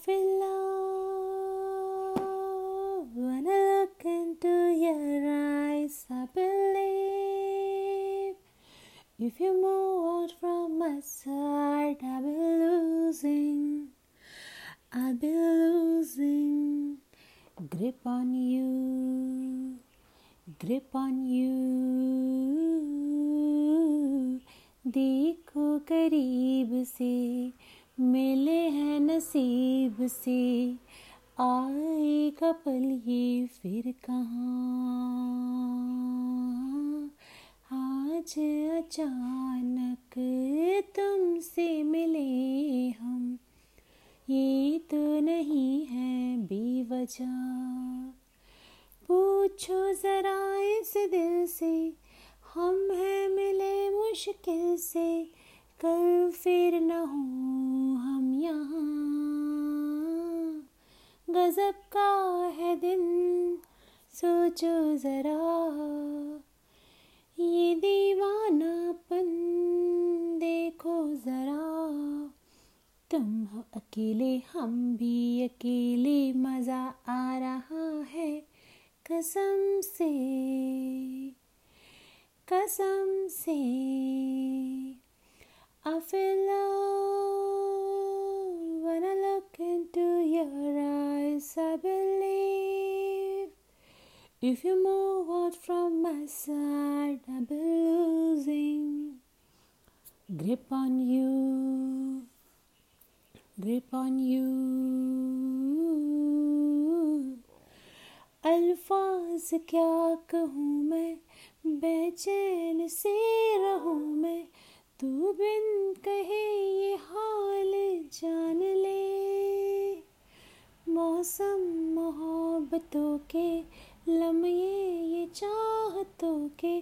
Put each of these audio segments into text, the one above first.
feel love when I look into your eyes. I believe if you move out from my side, I'll be losing. I'll be losing grip on you, grip on you. देखो करीब से मिले हैं नसीब से। आएगा पल ये फिर कहाँ? आज अचानक तुमसे मिले हम। ये तो नहीं है बेवजह। पूछो जरा इस दिल से, हम हैं मिले मुश्किल से। कल फिर न हो हम यहाँ। गजब का है दिन, सोचो ज़रा। ये दीवानापन, देखो ज़रा। तुम हो अकेले, हम भी अकेले, मज़ा आ रहा है कसम से कसम से। I feel love when I look into your eyes. I believe if you move out from my side, I'll be losing grip on you, grip on you. अल्फाज क्या कहूँ मैं बेचैन से रहूँ मैं तू बिन कहे ये हाल जान ले। मौसम मोहब्बतों के लम्हे ये चाहतों के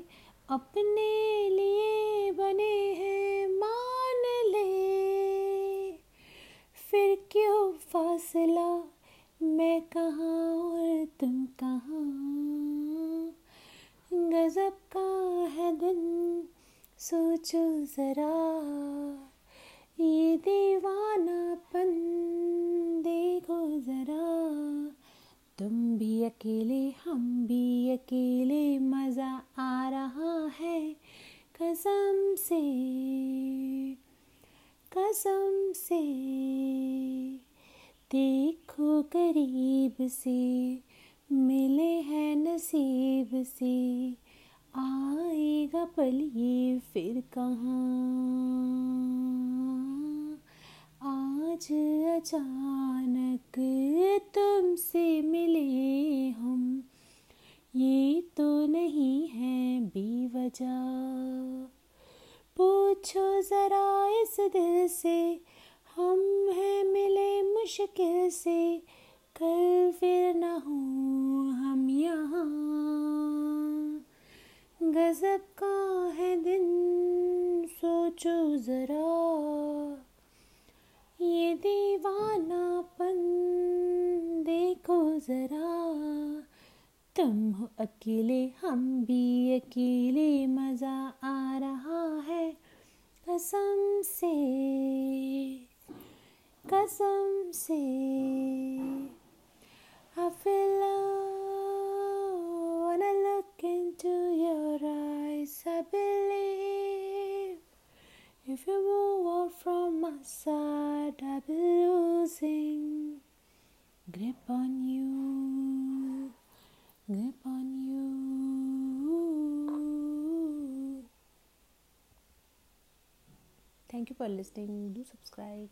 अपने लिए बने हैं, मान ले। फिर क्यों फासला, मैं कहाँ और तुम कहाँ? गजब का है दिन सोचो ज़रा, ये दीवानापन देखो ज़रा। तुम भी अकेले, हम भी अकेले, मज़ा आ रहा है कसम से कसम से। देखो करीब से, मिले हैं नसीब से आएगा पल ये फिर कहाँ? आज अचानक तुमसे मिले हम। ये तो नहीं है बेवजह। पूछो ज़रा इस दिल से, हम हैं मिले मुश्किल से। कल फिर ना हो गजब का है दिन, सोचो ज़रा। ये दीवानापन देखो ज़रा। तुम हो अकेले, हम भी अकेले। मज़ा आ रहा है कसम से कसम से। I believe if you move out from my side, I'll be losing grip on you, grip on you. Thank you for listening. Do subscribe.